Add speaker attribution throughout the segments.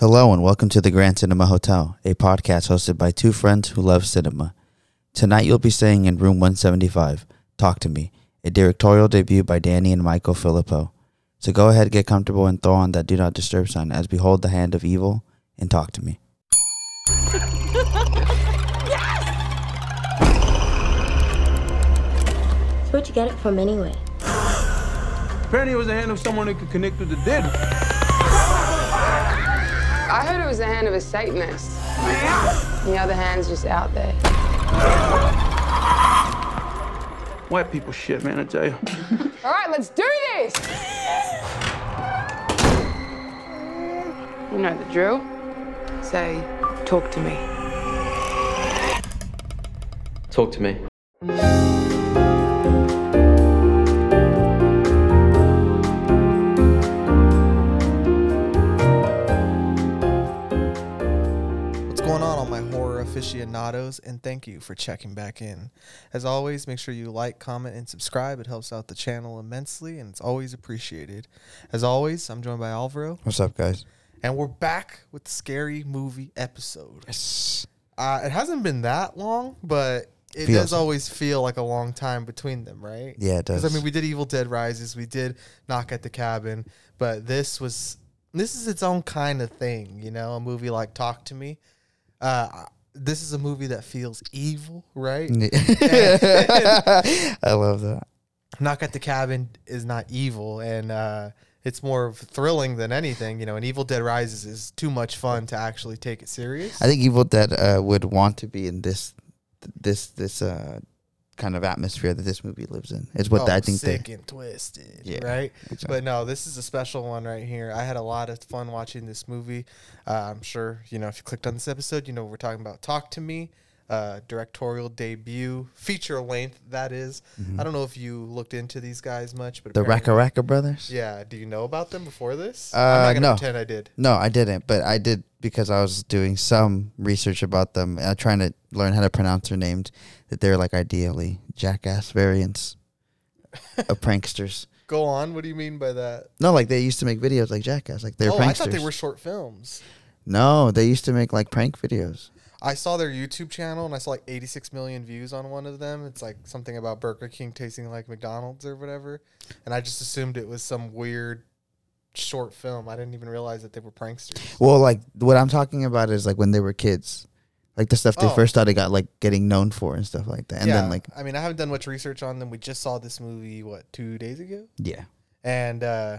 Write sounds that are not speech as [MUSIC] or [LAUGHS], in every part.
Speaker 1: Hello and welcome to the Grand Cinema Hotel, a podcast hosted by two friends who love cinema. Tonight you'll be staying in room 175, Talk to Me, a directorial debut by Danny and Michael Philippou. So go ahead, get comfortable, and throw on that Do Not Disturb sign as we hold the hand of evil and talk to me.
Speaker 2: So where'd you get it from anyway?
Speaker 3: Apparently, it was the hand of someone that could connect with the dead.
Speaker 4: I heard it was the hand of a Satanist. The other hand's just out there.
Speaker 3: White people shit, man, I tell you. [LAUGHS]
Speaker 4: All right, let's do this! You know the drill. Say, talk to me.
Speaker 5: Talk to me.
Speaker 6: Aficionados? And thank you for checking back in. As always, make sure you like, comment, and subscribe. It helps out the channel immensely, and it's always appreciated. As always, I'm joined by Alvaro,
Speaker 1: What's up, guys?
Speaker 6: and we're back with the scary movie episode. Uh, it hasn't been that long, but it
Speaker 1: Feels
Speaker 6: does always feel like a long time between them, right?
Speaker 1: Yeah, it does.
Speaker 6: Because I mean, we did Evil Dead Rises, we did Knock at the Cabin, but this was this is its own kind of thing, you know. A movie like Talk to Me. Uh, this is a movie that feels evil, right? [LAUGHS]
Speaker 1: I love that.
Speaker 6: Knock at the Cabin is not evil, and uh, it's more thrilling than anything, you know. And Evil Dead Rises is too much fun to actually take it serious.
Speaker 1: I think Evil Dead uh, would want to be in this, this, this uh, kind of atmosphere that this movie lives in. Is what
Speaker 6: Oh,
Speaker 1: I think they.
Speaker 6: sick and twisted,
Speaker 1: Yeah,
Speaker 6: right?
Speaker 1: exactly.
Speaker 6: But no, this is a special one right here. I had a lot of fun watching this movie. Uh, I'm sure you know if you clicked on this episode, you know we're talking about "Talk to Me," uh, directorial debut, feature length. That is. I don't know if you looked into these guys much, but
Speaker 1: Mm-hmm. The RackaRacka brothers.
Speaker 6: Yeah, do you know about them before this?
Speaker 1: Uh,
Speaker 6: I'm not gonna
Speaker 1: no.
Speaker 6: pretend I did.
Speaker 1: No, I didn't, but I did because I was doing some research about them, uh, trying to learn how to pronounce their names. That they're like ideally jackass variants of [LAUGHS] pranksters.
Speaker 6: Go on. What do you mean by that?
Speaker 1: No, like they used to make videos like jackass, like they're
Speaker 6: oh,
Speaker 1: pranksters.
Speaker 6: I thought they were short films.
Speaker 1: no, they used to make like prank videos.
Speaker 6: I saw their YouTube channel and I saw like 86 million views on one of them. It's like something about Burger King tasting like McDonald's or whatever. And I just assumed it was some weird short film. I didn't even realize that they were pranksters.
Speaker 1: Well, like what I'm talking about is like when they were kids, like the stuff they
Speaker 6: Oh.
Speaker 1: first started got like getting known for and stuff like that. And then like
Speaker 6: I mean, I haven't done much research on them. We just saw this movie, what, two days ago?
Speaker 1: yeah,
Speaker 6: And uh,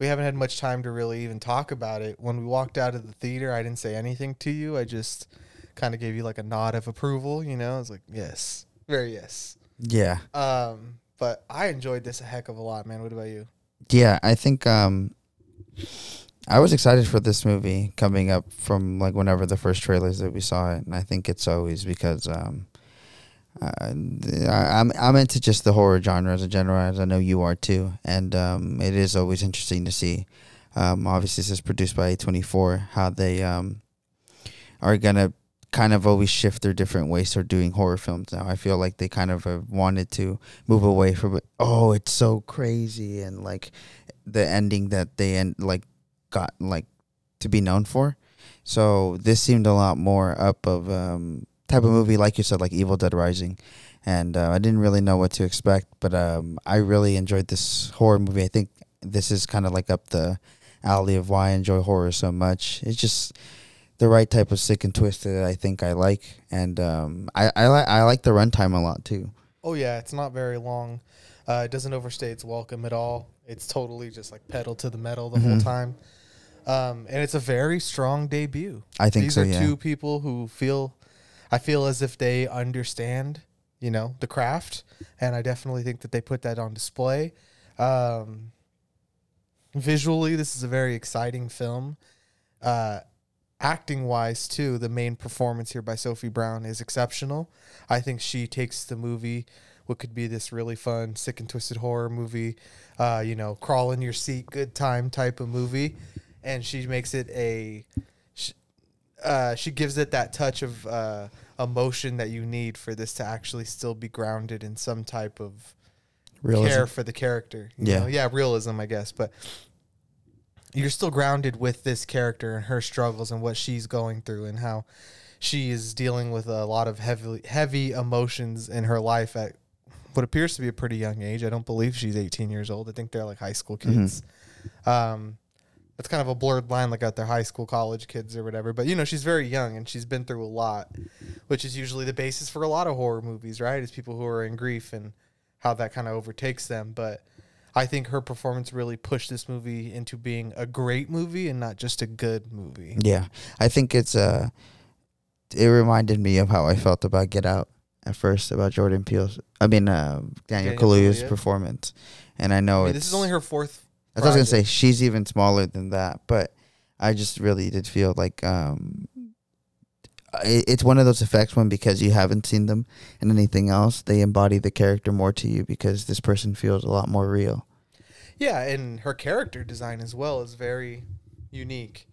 Speaker 6: we haven't had much time to really even talk about it. When we walked out of the theater, I didn't say anything to you. I just kind of gave you like a nod of approval, you know? I was like, yes, very yes.
Speaker 1: yeah,
Speaker 6: Um, but I enjoyed this a heck of a lot, man. What about you?
Speaker 1: yeah. I think um, I was excited for this movie coming up from like whenever the first trailers that we saw it, and I think it's always because um, uh, I'm I'm into just the horror genre as a general, as I know you are too, and um, it is always interesting to see. Um, obviously, this is produced by A24. How they um, are gonna kind of always shift their different ways for doing horror films now. I feel like they kind of have wanted to move away from it. Oh, it's so crazy and like the ending that they end like got like to be known for. So this seemed a lot more up of um type of movie like you said like Evil Dead Rising. And uh, I didn't really know what to expect, but um I really enjoyed this horror movie. I think this is kind of like up the alley of why I enjoy horror so much. It's just the right type of sick and twisted that I think I like, and um, I I like I like the runtime a lot too.
Speaker 6: Oh yeah, it's not very long. Uh, it doesn't overstay its welcome at all. It's totally just like pedal to the metal the whole time. Um, and it's a very strong debut.
Speaker 1: I think
Speaker 6: These
Speaker 1: so,
Speaker 6: are
Speaker 1: yeah.
Speaker 6: two people who feel, I feel as if they understand, you know, the craft, and I definitely think that they put that on display. Um, visually, this is a very exciting film. Uh, acting wise, too, the main performance here by Sophie Brown is exceptional. I think she takes the movie, what could be this really fun, sick and twisted horror movie, uh, you know, crawl in your seat, good time type of movie, and she makes it a. She, uh, she gives it that touch of uh, emotion that you need for this to actually still be grounded in some type of
Speaker 1: Realism.
Speaker 6: care for the character. you
Speaker 1: Yeah.
Speaker 6: know? yeah, realism, I guess. But you're still grounded with this character and her struggles and what she's going through and how she is dealing with a lot of heavy heavy emotions in her life at what appears to be a pretty young age. I don't believe she's 18 years old. I think they're like high school kids. Um, it's kind of a blurred line, like at their high school, college kids or whatever. But you know, she's very young and she's been through a lot, which is usually the basis for a lot of horror movies, right? Is people who are in grief and how that kind of overtakes them. But I think her performance really pushed this movie into being a great movie and not just a good movie.
Speaker 1: Yeah, I think it's uh, it reminded me of how I felt about Get Out at first about Jordan Peele's. I mean, uh, Daniel,
Speaker 6: Daniel
Speaker 1: Kaluuya's
Speaker 6: Kaluuya.
Speaker 1: performance, and I know
Speaker 6: I mean,
Speaker 1: it's,
Speaker 6: this is only her fourth.
Speaker 1: I was gonna say she's even smaller than that, but I just really did feel like um, it, it's one of those effects when because you haven't seen them in anything else, they embody the character more to you because this person feels a lot more real.
Speaker 6: Yeah, and her character design as well is very unique.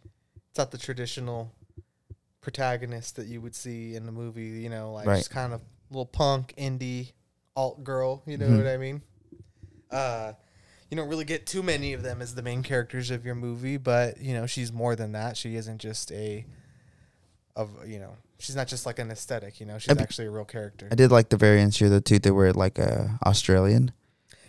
Speaker 6: It's not the traditional protagonist that you would see in the movie, you know, like
Speaker 1: Right.
Speaker 6: just kind of little punk indie alt girl, you know
Speaker 1: Mhm.
Speaker 6: what I mean? Uh you don't really get too many of them as the main characters of your movie, but you know, she's more than that. She isn't just a of you know, she's not just like an aesthetic, you know, she's
Speaker 1: I
Speaker 6: actually a real character.
Speaker 1: I did like the variants here, the two that were like uh, Australian.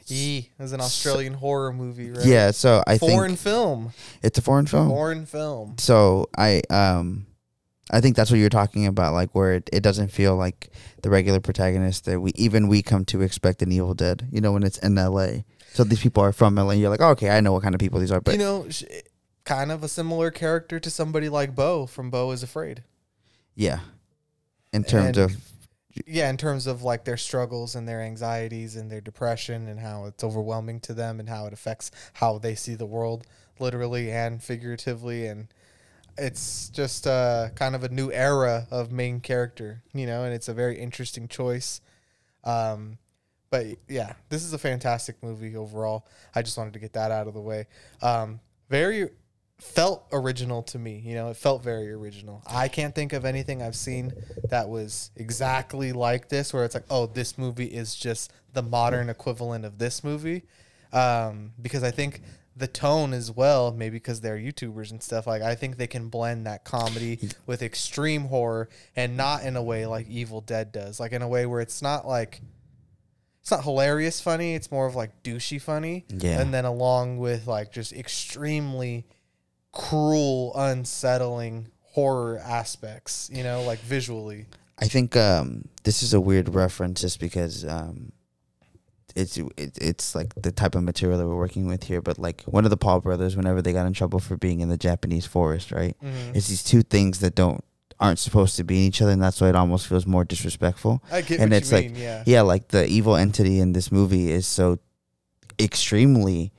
Speaker 6: Yee is an Australian horror movie, right?
Speaker 1: Yeah, so I
Speaker 6: Foreign
Speaker 1: think
Speaker 6: film.
Speaker 1: it's a foreign film.
Speaker 6: Foreign film.
Speaker 1: so I um I think that's what you're talking about, like where it, it doesn't feel like the regular protagonist that we even we come to expect in Evil Dead. You know, when it's in L.A. So these people are from L.A. You're like, oh, okay, I know what kind of people these are, but
Speaker 6: you know, sh- kind of a similar character to somebody like Beau from Beau is Afraid.
Speaker 1: yeah, in terms
Speaker 6: And-
Speaker 1: of
Speaker 6: Yeah, in terms of like their struggles and their anxieties and their depression and how it's overwhelming to them and how it affects how they see the world, literally and figuratively. And it's just uh, kind of a new era of main character, you know, and it's a very interesting choice. Um, but yeah, this is a fantastic movie overall. I just wanted to get that out of the way. Um, very felt original to me. You know, it felt very original. I can't think of anything I've seen that was exactly like this, where it's like, oh, this movie is just the modern equivalent of this movie. Um, because I think the tone as well, maybe because they're YouTubers and stuff, like I think they can blend that comedy with extreme horror and not in a way like Evil Dead does, like in a way where it's not like it's not hilarious funny, it's more of like douchey funny.
Speaker 1: Yeah.
Speaker 6: And then along with like just extremely cruel, unsettling horror aspects, you know, like visually.
Speaker 1: I think um, this is a weird reference just because um, it's it, it's like the type of material that we're working with here. But like one of the Paul brothers, whenever they got in trouble for being in the Japanese forest, right?
Speaker 6: Mhm.
Speaker 1: It's these two things that don't aren't supposed to be in each other, and that's why it almost feels more disrespectful.
Speaker 6: I get
Speaker 1: and it's like
Speaker 6: mean, yeah.
Speaker 1: yeah, like the evil entity in this movie is so extremely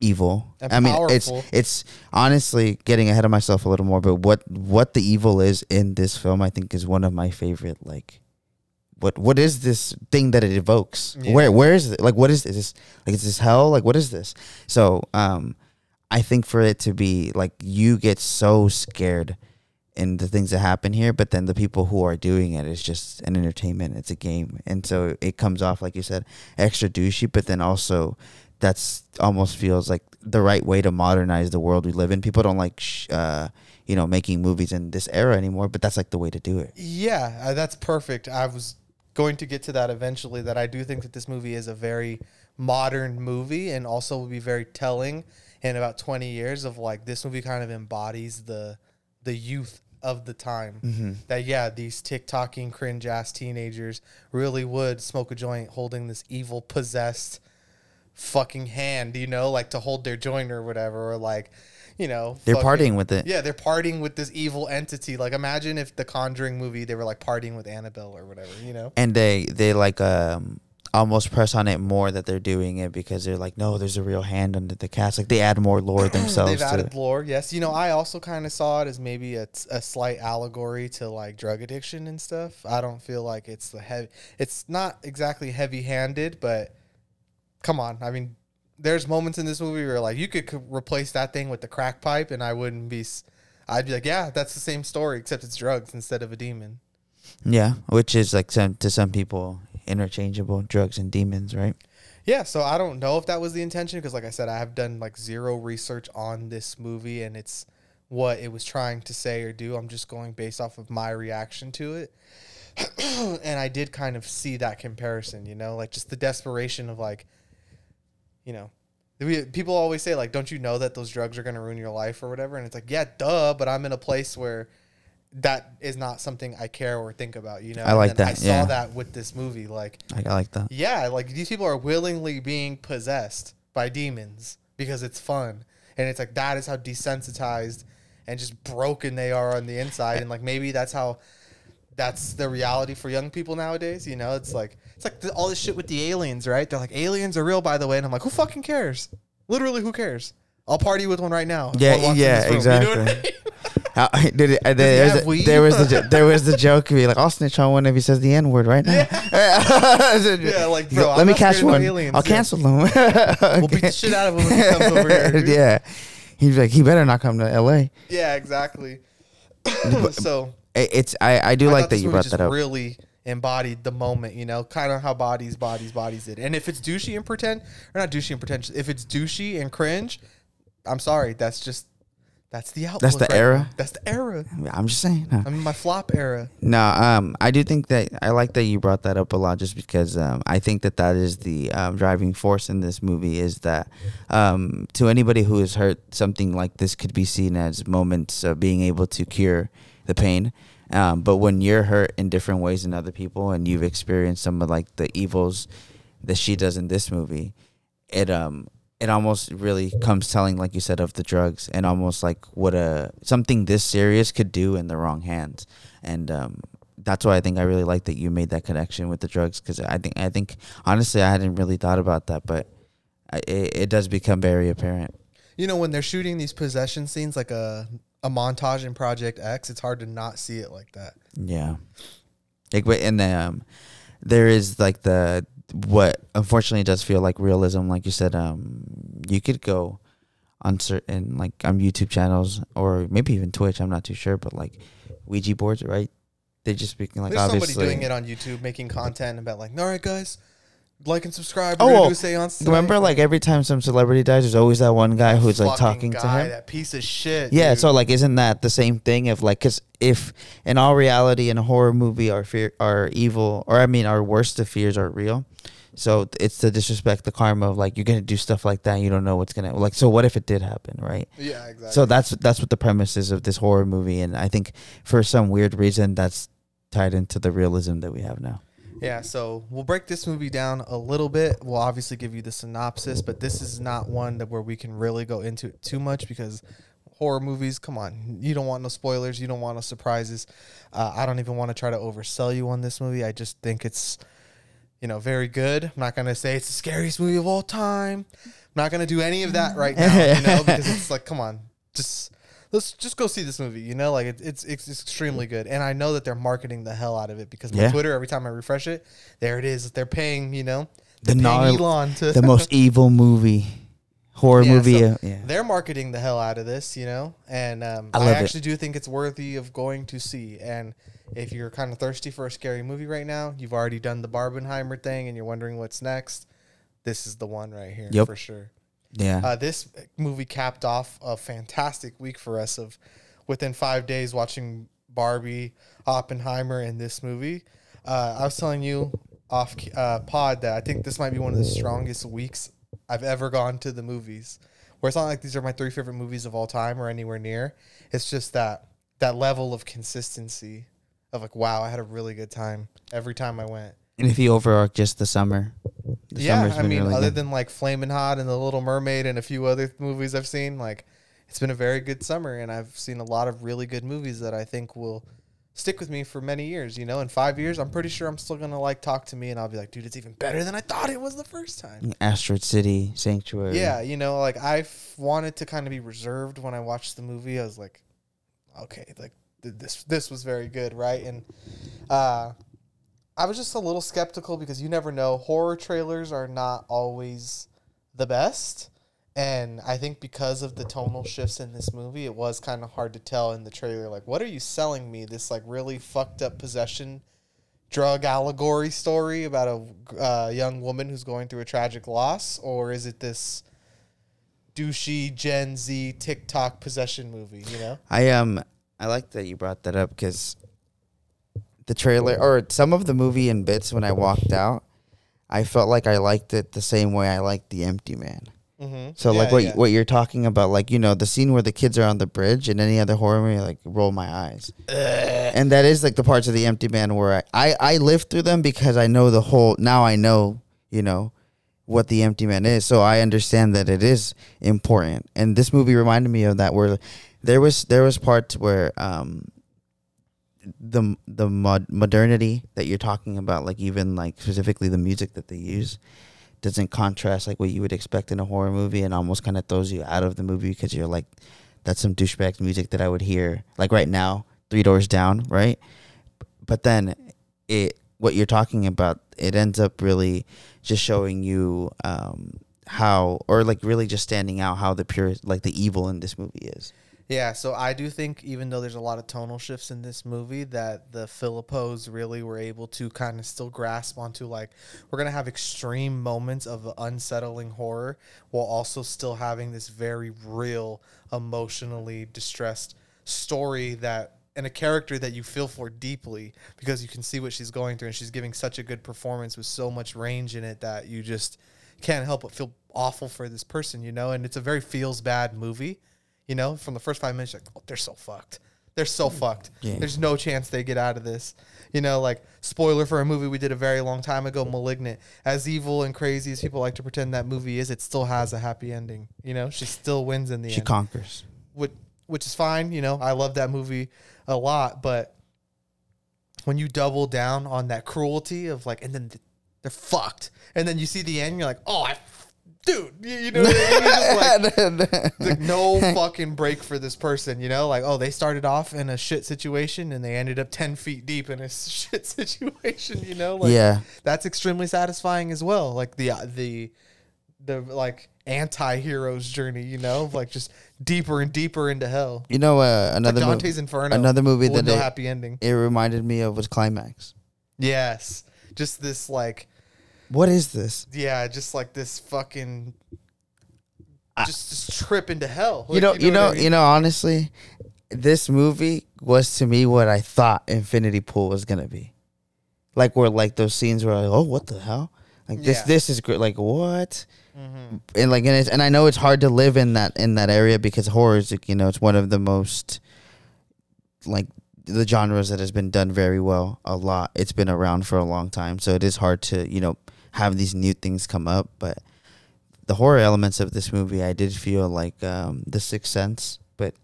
Speaker 1: evil.
Speaker 6: And
Speaker 1: I mean, it's
Speaker 6: powerful.
Speaker 1: it's honestly getting ahead of myself a little more, but what what the evil is in this film, I think, is one of my favorite. Like, what what is this thing that it evokes?
Speaker 6: Yeah.
Speaker 1: Where where is it? Like, what is? Is this like is this hell? Like, what is this? So, um, I think for it to be like you get so scared in the things that happen here, but then the people who are doing it is just an entertainment. It's a game, and so it comes off like you said, extra douchey, but then also that's almost feels like the right way to modernize the world we live in. People don't like, sh- uh, you know, making movies in this era anymore, but that's like the way to do it.
Speaker 6: Yeah, uh, that's perfect. I was going to get to that eventually. That I do think that this movie is a very modern movie, and also will be very telling in about twenty years of like this movie kind of embodies the the youth of the time. That yeah, these TikToking cringe ass teenagers really would smoke a joint holding this evil possessed fucking hand, you know, like to hold their joint or whatever, or like. You know,
Speaker 1: They're
Speaker 6: fucking-
Speaker 1: partying with it.
Speaker 6: yeah, they're partying with this evil entity. Like, imagine if the Conjuring movie they were like partying with Annabelle or whatever. You know?
Speaker 1: And they they like um almost press on it more that they're doing it because they're like, no, there's a real hand under the cast. Like they add more lore [CLEARS THROAT] themselves
Speaker 6: They've
Speaker 1: to
Speaker 6: added
Speaker 1: it.
Speaker 6: lore. Yes, you know, I also kind of saw it as maybe a, a slight allegory to like drug addiction and stuff. I don't feel like it's the heavy. It's not exactly heavy-handed, but come on. I mean, there's moments in this movie where like you could co- replace that thing with the crack pipe, and I wouldn't be. s- I'd be like, yeah, that's the same story, except it's drugs instead of a demon.
Speaker 1: Yeah, which is like some to some people interchangeable drugs and demons, right?
Speaker 6: Yeah, so I don't know if that was the intention because, like I said, I have done like zero research on this movie and it's what it was trying to say or do. I'm just going based off of my reaction to it. [CLEARS THROAT] and I did kind of see that comparison, you know, like just the desperation of like, you know, people always say like, "Don't you know that those drugs are going to ruin your life or whatever?" And it's like, yeah, duh. But I'm in a place where that is not something I care or think about. You know,
Speaker 1: I like
Speaker 6: And
Speaker 1: that,
Speaker 6: I saw
Speaker 1: yeah.
Speaker 6: that with this movie, like.
Speaker 1: I, I like that.
Speaker 6: Yeah, like these people are willingly being possessed by demons because it's fun. And it's like that is how desensitized and just broken they are on the inside. And like maybe that's how that's the reality for young people nowadays. You know, it's like it's like the, all this shit with the aliens, right? They're like aliens are real, by the way, and I'm like, who fucking cares? Literally, who cares? I'll party with one right now.
Speaker 1: Yeah, yeah,
Speaker 6: film. You know I
Speaker 1: exactly.
Speaker 6: mean? [LAUGHS] [LAUGHS]
Speaker 1: How, [LAUGHS] did it, uh, there, was the, there was the there was the joke be like I'll snitch on one if he says the n word right now.
Speaker 6: Yeah, [LAUGHS] like, bro,
Speaker 1: let
Speaker 6: I'm
Speaker 1: me catch one.
Speaker 6: aliens,
Speaker 1: I'll
Speaker 6: yeah.
Speaker 1: cancel him.
Speaker 6: We'll beat the shit out of him if he comes over here. dude.
Speaker 1: yeah, he's like he better not come to L.A.
Speaker 6: Yeah, exactly. [COUGHS] so
Speaker 1: It- It's I I do
Speaker 6: I
Speaker 1: like that you brought that up.
Speaker 6: Really embodied the moment, you know, kind of how bodies, bodies, bodies did. And if it's douchey and pretend, or not douchey and pretentious, if it's douchey and cringe, I'm sorry, that's just that's the outlook.
Speaker 1: the
Speaker 6: right
Speaker 1: era?
Speaker 6: now. That's the era.
Speaker 1: I'm just saying. huh.
Speaker 6: I'm in my flop era.
Speaker 1: No, um, I do think that I like that you brought that up a lot, just because um, I think that that is the um, driving force in this movie. Is that um, to anybody who has hurt, something like this could be seen as moments of being able to cure the pain. Um, but when you're hurt in different ways than other people, and you've experienced some of like the evils that she does in this movie, it um it almost really comes telling, like you said, of the drugs and almost like what a something this serious could do in the wrong hands, and um, that's why I think I really like that you made that connection with the drugs because I think I think honestly I hadn't really thought about that, but it, it does become very apparent.
Speaker 6: You know, when they're shooting these possession scenes like a a montage in Project X, it's hard to not see it like that.
Speaker 1: Yeah. Like, and um, there is like the what unfortunately does feel like realism. Like you said, um, you could go on certain like on YouTube channels or maybe even Twitch. I'm not too sure, but like Ouija boards, right? They're just speaking like
Speaker 6: There's somebody
Speaker 1: obviously.
Speaker 6: doing it on YouTube, making content about like, all right, guys, like and subscribe.
Speaker 1: Oh,
Speaker 6: We're gonna do seance tonight."
Speaker 1: Remember, like every time some celebrity dies, there's always that one guy who's like
Speaker 6: fucking
Speaker 1: talking to
Speaker 6: guy,
Speaker 1: him.
Speaker 6: That piece of shit.
Speaker 1: Yeah,
Speaker 6: dude.
Speaker 1: so like, isn't that the same thing? If like, cause if in all reality, in a horror movie, our fear, our evil, or I mean, our worst of fears are real. So it's the disrespect, the karma of like you're gonna do stuff like that. And you don't know what's gonna like. So what if it did happen, right?
Speaker 6: yeah, exactly.
Speaker 1: So that's that's what the premise is of this horror movie, and I think for some weird reason that's tied into the realism that we have now.
Speaker 6: Yeah, so we'll break this movie down a little bit. We'll obviously give you the synopsis, but this is not one that where we can really go into it too much because horror movies, come on, you don't want no spoilers, you don't want no surprises. Uh, I don't even want to try to oversell you on this movie. I just think it's you know very good. I'm not gonna say it's the scariest movie of all time. I'm not gonna do any of that right now, you know, because it's like, come on, just let's just go see this movie. You know, like it, it's it's extremely good, and I know that they're marketing the hell out of it because my
Speaker 1: Yeah.
Speaker 6: Twitter every time I refresh it, there it is. They're paying, you know,
Speaker 1: The
Speaker 6: they're paying
Speaker 1: gnar-
Speaker 6: Elon to
Speaker 1: The most [LAUGHS] evil movie, horror
Speaker 6: Yeah,
Speaker 1: movie.
Speaker 6: so
Speaker 1: uh, yeah.
Speaker 6: They're marketing the hell out of this, you know, and um,
Speaker 1: I
Speaker 6: I,
Speaker 1: love it.
Speaker 6: actually do think it's worthy of going to see. And if you're kind of thirsty for a scary movie right now, you've already done the Barbenheimer thing, and you're wondering what's next. This is the one right here
Speaker 1: Yep.
Speaker 6: for sure.
Speaker 1: Yeah.
Speaker 6: Uh, this movie capped off a fantastic week for us of within five days watching Barbie, Oppenheimer, and this movie. Uh, I was telling you off uh, pod that I think this might be one of the strongest weeks I've ever gone to the movies. Where it's not like these are my three favorite movies of all time or anywhere near. It's just that that level of consistency of like, wow, I had a really good time every time I went.
Speaker 1: and if you overarch just the summer, the
Speaker 6: yeah, I mean,
Speaker 1: really
Speaker 6: other
Speaker 1: good.
Speaker 6: than like Flamin' Hot and The Little Mermaid and a few other movies I've seen, like it's been a very good summer, and I've seen a lot of really good movies that I think will stick with me for many years. You know, in five years, I'm pretty sure I'm still gonna like talk to me, and I'll be like, dude, it's even better than I thought it was the first time.
Speaker 1: Asteroid City, Sanctuary.
Speaker 6: Yeah, you know, like I wanted to kind of be reserved when I watched the movie. I was like, okay, like th- this this was very good, right? And uh, I was just a little skeptical because you never know. Horror trailers are not always the best. And I think because of the tonal shifts in this movie, it was kind of hard to tell in the trailer. Like, what are you selling me? This like really fucked up possession drug allegory story about a uh, young woman who's going through a tragic loss, or is it this douchey Gen Z TikTok possession movie? You know,
Speaker 1: I um I like that you brought that up because the trailer or some of the movie in bits when I walked out, I felt like I liked it the same way I liked The Empty Man.
Speaker 6: mm-hmm.
Speaker 1: So like what what you're talking about, like you know the scene where the kids are on the bridge and any other horror movie, like roll my eyes, and that is like the parts of the Empty Man where I, I I lived through them because I know the whole. Now I know you know what the Empty Man is, so I understand that it is important. And this movie reminded me of that where there was there was parts where um the the mod- modernity that you're talking about, like even like specifically the music that they use doesn't contrast like what you would expect in a horror movie and almost kind of throws you out of the movie because you're like that's some douchebag music that I would hear like right now three doors down right? But then it what you're talking about it ends up really just showing you um how or like really just standing out how the pure like the evil in this movie is
Speaker 6: Yeah, so I do think even though there's a lot of tonal shifts in this movie, that the Philippous really were able to kind of still grasp onto like we're gonna have extreme moments of unsettling horror while also still having this very real, emotionally distressed story that and a character that you feel for deeply because you can see what she's going through and she's giving such a good performance with so much range in it that you just can't help but feel awful for this person, you know. And it's a very feels bad movie, you know. From the first five minutes, like, oh, they're so fucked. They're so mm. fucked.
Speaker 1: Yeah.
Speaker 6: There's no chance they get out of this. You know, like spoiler for a movie we did a very long time ago, *Malignant*. As evil and crazy as people like to pretend that movie is, it still has a happy ending. You know, she still wins in the
Speaker 1: she
Speaker 6: end She
Speaker 1: conquers
Speaker 6: which which is fine. You know, I love that movie a lot, but when you double down on that cruelty of like, and then they're fucked, and then you see the end, you're like, oh, I, dude, you, know, what I mean? It's like, [LAUGHS] like, no [LAUGHS] fucking break for this person, you know, like, oh, they started off in a shit situation and they ended up ten feet deep in a [LAUGHS] shit situation, you know, like,
Speaker 1: yeah
Speaker 6: that's extremely satisfying as well. Like the the the like anti-hero's journey, you know, like just deeper and deeper into hell.
Speaker 1: you know uh, another mov-
Speaker 6: Dante's Inferno.
Speaker 1: another movie that
Speaker 6: no
Speaker 1: it-
Speaker 6: happy ending.
Speaker 1: it reminded me of was climax
Speaker 6: Yes, just this like
Speaker 1: what is this
Speaker 6: yeah, just like this fucking just this trip into hell.
Speaker 1: you
Speaker 6: Like,
Speaker 1: know, you know,
Speaker 6: I mean?
Speaker 1: you know. Honestly, this movie was to me what I thought Infinity Pool was gonna be. Like where like those scenes where like, oh, what the hell? Like this,
Speaker 6: Yeah. Mm-hmm.
Speaker 1: this is great. Like what? And like, and, it's, and I know it's hard to live in that in that area because horror is, you know, it's one of the most like the genres that has been done very well a lot. It's been around for a long time, so it is hard to you know have these new things come up. But the horror elements of this movie, I did feel like um, The Sixth Sense, but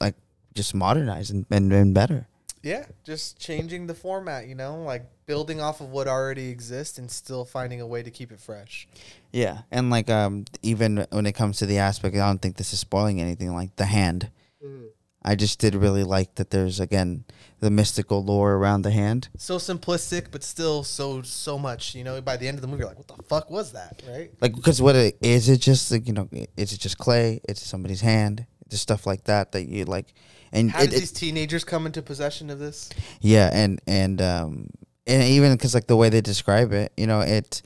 Speaker 1: like just modernized and, and, and better.
Speaker 6: Yeah, just changing the format, you know, like building off of what already exists and still finding a way to keep it fresh.
Speaker 1: Yeah, and like um, even when it comes to the aspect, I don't think this is spoiling anything. Like the hand, I just did really like that. There's again the mystical lore around the hand.
Speaker 6: So simplistic, but still so so much. You know, by the end of the movie, you're like, what the fuck was that, right?
Speaker 1: Like because what it is, it just like you know, is it just clay? It's somebody's hand, just stuff like that that you like, and
Speaker 6: How
Speaker 1: it,
Speaker 6: did
Speaker 1: it-
Speaker 6: these teenagers come into possession of this?
Speaker 1: Yeah, and and um and even because like the way they describe it, you know, it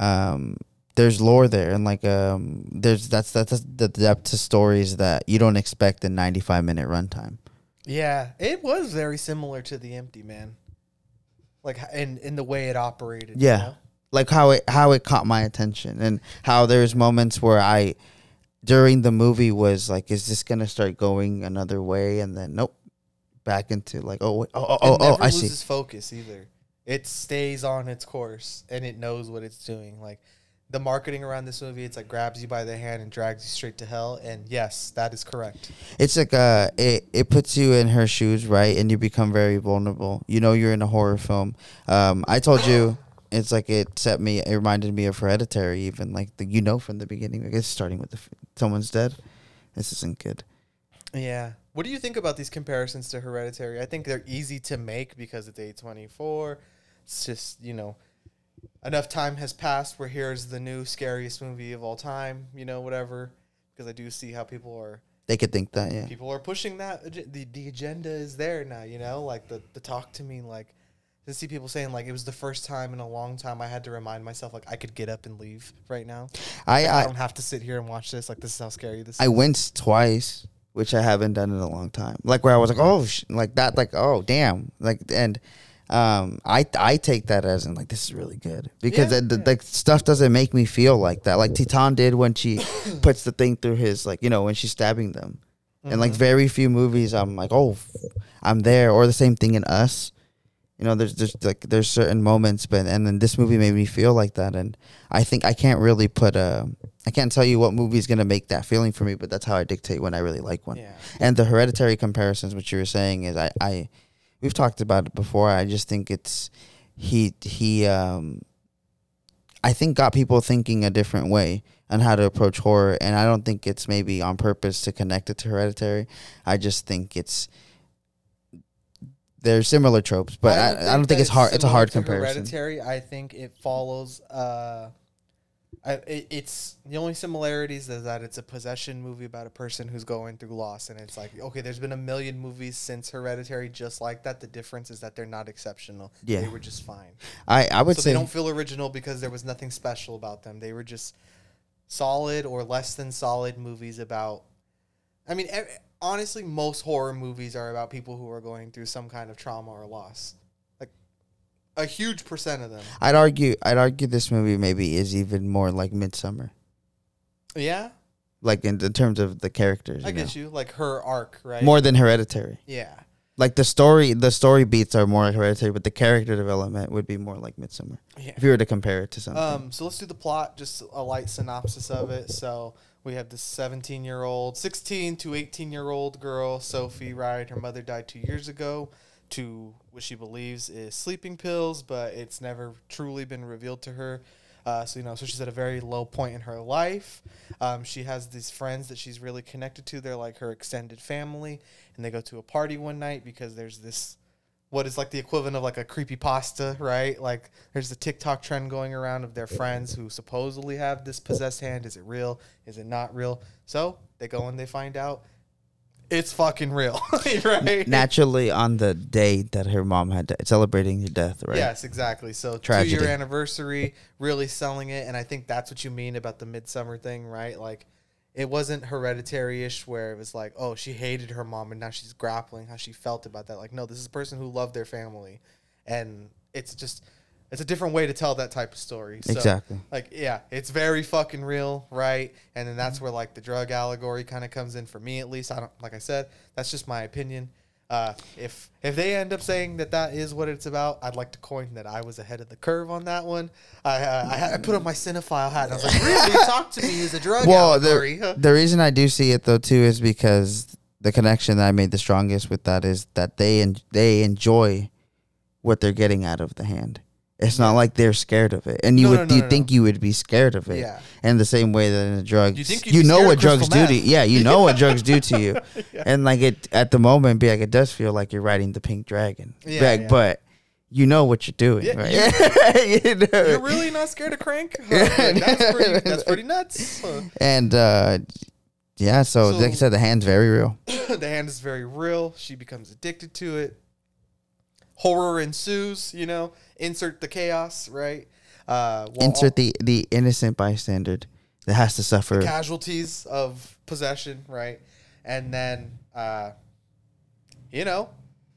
Speaker 1: um there's lore there and like um there's that's that's the depth to stories that you don't expect in 95 minute runtime.
Speaker 6: Yeah, it was very similar to the Empty Man, like in in the way it operated. you
Speaker 1: Yeah.
Speaker 6: know?
Speaker 1: Like how it how it caught my attention and how there's moments where I during the movie was like, is this gonna start going another way? And then nope, back into like oh wait, oh oh oh, oh I
Speaker 6: loses
Speaker 1: see.
Speaker 6: focus either. It stays on its course and it knows what it's doing. Like the marketing around this movie, it's like grabs you by the hand and drags you straight to hell. And yes, that is correct.
Speaker 1: It's like uh it, it puts you in her shoes, right? And you become very vulnerable. You know you're in a horror film. Um I told you it's like it set me it reminded me of hereditary even like the you know from the beginning like it's starting with the someone's dead. This isn't good.
Speaker 6: Yeah. What do you think about these comparisons to Hereditary? I think they're easy to make because it's A24. It's just, you know, enough time has passed where here's the new scariest movie of all time, you know, whatever. Because I do see how people are
Speaker 1: They could think that, yeah.
Speaker 6: people are pushing that the, the agenda is there now, you know, like the, the talk to me like to see people saying like it was the first time in a long time I had to remind myself like I could get up and leave right now.
Speaker 1: I
Speaker 6: I,
Speaker 1: I,
Speaker 6: don't have to sit here and watch this. Like this is how scary this
Speaker 1: I
Speaker 6: is.
Speaker 1: winced twice, which I haven't done in a long time. Like where I was like, oh, sh-, like that, like oh, damn, like and um, I I take that as in like this is really good because
Speaker 6: Yeah,
Speaker 1: the, the, like stuff doesn't make me feel like that. Like Titane did when she [COUGHS] puts the thing through his like you know when she's stabbing them, and like very few movies I'm like oh, I'm there or the same thing in Us. You know, there's there's like there's certain moments, but and then this movie made me feel like that, and I think I can't really put a I can't tell you what movie is gonna make that feeling for me, but that's how I dictate when I really like one.
Speaker 6: Yeah.
Speaker 1: And the hereditary comparisons, what you were saying is I, I we've talked about it before. I just think it's he he um I think got people thinking a different way on how to approach horror and I don't think it's maybe on purpose to connect it to hereditary. I just think it's they're similar tropes, but I, I don't think, it's hard. It's a hard comparison.
Speaker 6: Hereditary, I think it follows. Uh, I, it, it's the only similarities is that it's a possession movie about a person who's going through loss, and it's like okay, there's been a million movies since Hereditary just like that. The difference is that they're not exceptional.
Speaker 1: Yeah.
Speaker 6: they were just fine.
Speaker 1: I I would
Speaker 6: so
Speaker 1: say
Speaker 6: they don't feel original because there was nothing special about them. They were just solid or less than solid movies about. I mean, honestly, most horror movies are about people who are going through some kind of trauma or loss. A huge percent of them.
Speaker 1: I'd argue I'd argue this movie maybe is even more like Midsommar,
Speaker 6: Yeah,
Speaker 1: like in, in terms of the characters.
Speaker 6: I
Speaker 1: you
Speaker 6: get
Speaker 1: know?
Speaker 6: you. Like her arc, right?
Speaker 1: More than Hereditary.
Speaker 6: Yeah.
Speaker 1: Like the story, the story beats are more like Hereditary, but the character development would be more like Midsommar.
Speaker 6: Yeah.
Speaker 1: If you were to compare it to something.
Speaker 6: Um, so let's do the plot, just a light synopsis of it. So we have this 17 year old, 16 to 18 year old girl, Sophie, right? Her mother died two years ago to what she believes is sleeping pills, but it's never truly been revealed to her. Uh, so you know, so she's at a very low point in her life. Um, she has these friends that she's really connected to. They're like her extended family, and they go to a party one night because there's this what is like the equivalent of like a creepy pasta, right? Like there's the TikTok trend going around of their friends who supposedly have this possessed hand. Is it real? Is it not real? So they go and they find out it's fucking real, [LAUGHS] right?
Speaker 1: Naturally, on the day that her mom had celebrating her death, right?
Speaker 6: Yes, exactly. So
Speaker 1: Tragedy.
Speaker 6: two-year anniversary, really selling it, and I think that's what you mean about the Midsommar thing, right? Like it wasn't hereditary ish where it was like, oh, she hated her mom and now she's grappling how she felt about that. Like, no, this is a person who loved their family, and it's just it's a different way to tell that type of story. So,
Speaker 1: Exactly.
Speaker 6: Like, yeah, it's very fucking real, right? And then that's where like the drug allegory kind of comes in for me, at least. I don't like I said, that's just my opinion. Uh, if if they end up saying that that is what it's about, I'd like to coin that I was ahead of the curve on that one. I uh, I, had, I put on my cinephile hat and I was like, really, talk to me as a drug
Speaker 1: Well,
Speaker 6: allegory.
Speaker 1: the, the reason I do see it though too is because the connection that I made the strongest with that is that they en- they enjoy what they're getting out of the hand. It's not like they're scared of it, and you
Speaker 6: No,
Speaker 1: would
Speaker 6: no, no,
Speaker 1: you
Speaker 6: no,
Speaker 1: think you would be scared of it.
Speaker 6: Yeah.
Speaker 1: And the same way that in the drugs,
Speaker 6: You think you'd be
Speaker 1: know
Speaker 6: scared
Speaker 1: what
Speaker 6: of
Speaker 1: drugs
Speaker 6: crystal
Speaker 1: do to
Speaker 6: meth.
Speaker 1: yeah, you know what drugs do to you, [LAUGHS] and like it at the moment, be like it does feel like you're riding the pink dragon,
Speaker 6: Yeah,
Speaker 1: Like,
Speaker 6: yeah.
Speaker 1: but you know what you're doing,
Speaker 6: Yeah,
Speaker 1: right? You [LAUGHS] know?
Speaker 6: You're really not scared of crank? That's pretty. That's pretty [LAUGHS] nuts. Uh,
Speaker 1: and uh, yeah, so,
Speaker 6: So-
Speaker 1: like I said, the hand's very real. [COUGHS]
Speaker 6: the hand is very real. She becomes addicted to it. Horror ensues. You know, insert the chaos. Right. Uh,
Speaker 1: Insert the the innocent bystander that has to suffer.
Speaker 6: casualties of possession, right? And then, uh, you know,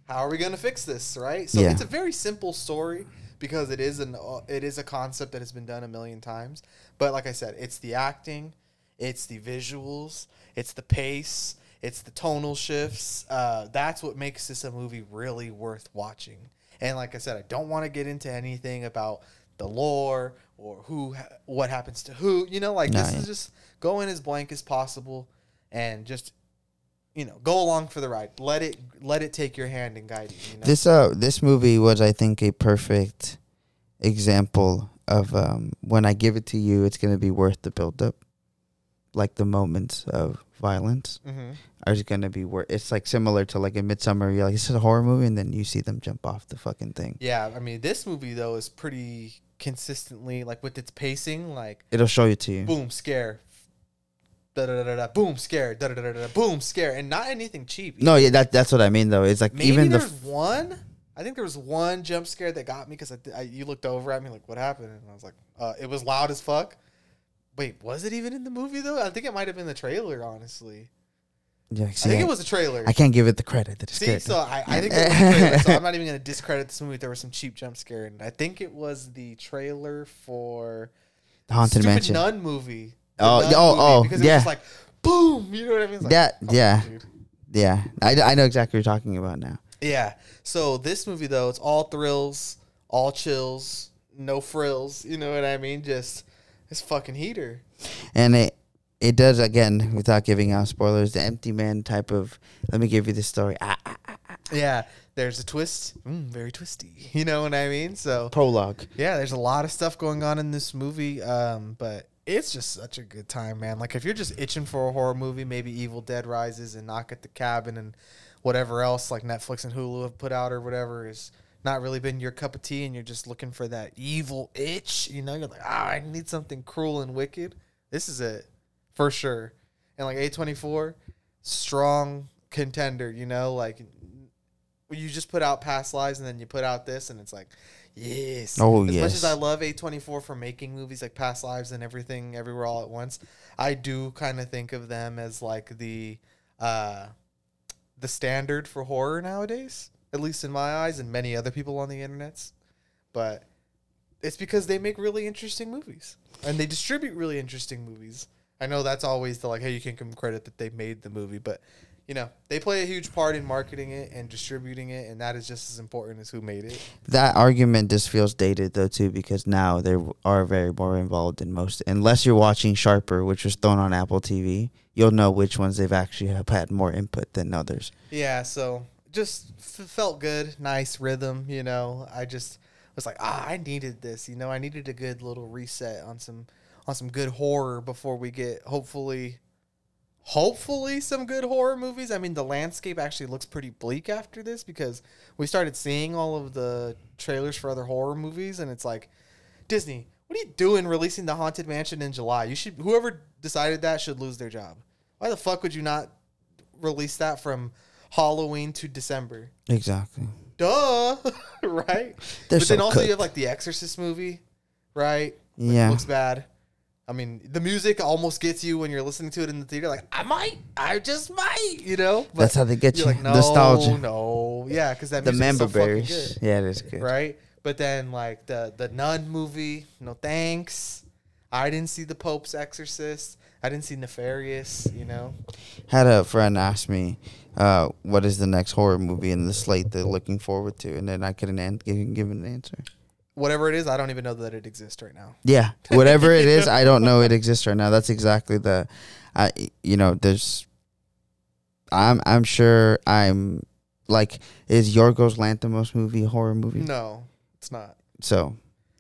Speaker 6: how are we going to fix this, right? So
Speaker 1: Yeah.
Speaker 6: it's a very simple story because it is an uh, it is a concept that has been done a million times. But like I said, it's the acting, it's the visuals, it's the pace, it's the tonal shifts. Uh, that's what makes this a movie really worth watching. And like I said, I don't want to get into anything about the lore or who ha- what happens to who. You know, like
Speaker 1: No,
Speaker 6: this
Speaker 1: yeah.
Speaker 6: is just go in as blank as possible and just you know go along for the ride. Let it let it take your hand and guide you. you know?
Speaker 1: This uh this movie was I think a perfect example of um when I give it to you it's gonna be worth the build up. Like the moments of violence
Speaker 6: Mhm.
Speaker 1: are just gonna be where it's like similar to like a Midsommar, you're like, this is a horror movie and then you see them jump off the fucking thing.
Speaker 6: Yeah, I mean this movie though is pretty consistently like with its pacing, like
Speaker 1: It'll show you to you.
Speaker 6: boom scare, da da da da, boom scare, da da da da, boom scare, and not anything cheap.
Speaker 1: No, yeah, that that's what I mean though. It's like
Speaker 6: maybe
Speaker 1: even the
Speaker 6: there's one. I think there was one jump scare that got me because I, I, you looked over at me like, "What happened?" And I was like, uh, "It was loud as fuck." Wait, was it even in the movie though? I think it might have been the trailer. Honestly,
Speaker 1: Yeah,
Speaker 6: I think
Speaker 1: I,
Speaker 6: it was a trailer.
Speaker 1: I can't give it the credit that it's
Speaker 6: See,
Speaker 1: good.
Speaker 6: so I, I think it was the [LAUGHS] trailer, so I'm not even gonna discredit this movie. There was some cheap jump scare, and I think it was the trailer for
Speaker 1: the Haunted
Speaker 6: stupid
Speaker 1: Mansion.
Speaker 6: Nun movie.
Speaker 1: Oh,
Speaker 6: Nun
Speaker 1: oh,
Speaker 6: movie,
Speaker 1: oh,
Speaker 6: because
Speaker 1: yeah.
Speaker 6: it was like boom. You know what I mean? Like,
Speaker 1: That-
Speaker 6: on,
Speaker 1: yeah.
Speaker 6: dude.
Speaker 1: Yeah, I, I know exactly what you're talking about now.
Speaker 6: Yeah. So this movie though, it's all thrills, all chills, no frills. You know what I mean? Just it's fucking heater.
Speaker 1: and it it does again without giving out spoilers the empty man type of let me give you the story ah, ah, ah,
Speaker 6: Yeah. There's a twist. Mm, very twisty. [LAUGHS] You know what I mean? So
Speaker 1: prologue
Speaker 6: yeah, there's a lot of stuff going on in this movie. Um, but it's just such a good time, man. Like if you're just itching for a horror movie, maybe Evil Dead Rises and Knock at the Cabin and whatever else like Netflix and Hulu have put out or whatever is not really been your cup of tea and you're just looking for that evil itch, you know, you're like, ah, I need something cruel and wicked. This is it for sure. And like A24, strong contender, you know, like you just put out past lives and then you put out this and it's like, yes.
Speaker 1: Oh,
Speaker 6: as much as I love A24 for making movies like Past Lives and everything everywhere all at once, I do kind of think of them as like the uh the standard for horror nowadays, at least in my eyes and many other people on the internets. But it's because they make really interesting movies and they distribute really interesting movies. I know that's always the like, hey, you can't give them credit that they made the movie, but you know, they play a huge part in marketing it and distributing it, and that is just as important as who made it.
Speaker 1: that argument just feels dated though too because now they are very more involved in most unless you're watching sharper which was thrown on apple tv you'll know which ones they've actually have had more input than others
Speaker 6: Yeah, so just f- felt good, nice rhythm. You know, I just was like, ah, I needed this. You know, I needed a good little reset on some on some good horror before we get hopefully, hopefully some good horror movies. I mean, the landscape actually looks pretty bleak after this because we started seeing all of the trailers for other horror movies, and it's like, Disney, what are you doing releasing the Haunted Mansion in July? You should whoever decided that should lose their job. Why the fuck would you not release that from Halloween to December?
Speaker 1: exactly
Speaker 6: Duh, [LAUGHS] right?
Speaker 1: They're
Speaker 6: but then
Speaker 1: so
Speaker 6: also you have like the Exorcist movie, right? Like,
Speaker 1: Yeah.
Speaker 6: looks bad. I mean, the music almost gets you when you're listening to it in the theater. Like, I might, I just might, you know. But
Speaker 1: That's how they get
Speaker 6: you're. Like, no,
Speaker 1: Nostalgia.
Speaker 6: no, yeah, because that
Speaker 1: the member
Speaker 6: so good
Speaker 1: yeah it is good
Speaker 6: right? But then like the the Nun movie, no thanks. I didn't see the Pope's Exorcist. I didn't see Nefarious. You know,
Speaker 1: had a friend ask me uh, what is the next horror movie in the slate they're looking forward to and then i couldn't an- give, give an answer
Speaker 6: whatever it is, I don't even know that it exists right now.
Speaker 1: Yeah, [LAUGHS] whatever it is, I don't know it exists right now. That's exactly the, I you know, there's, I'm I'm sure I'm like, is Yorgos Lanthimos movie a horror movie?
Speaker 6: No, it's not.
Speaker 1: So,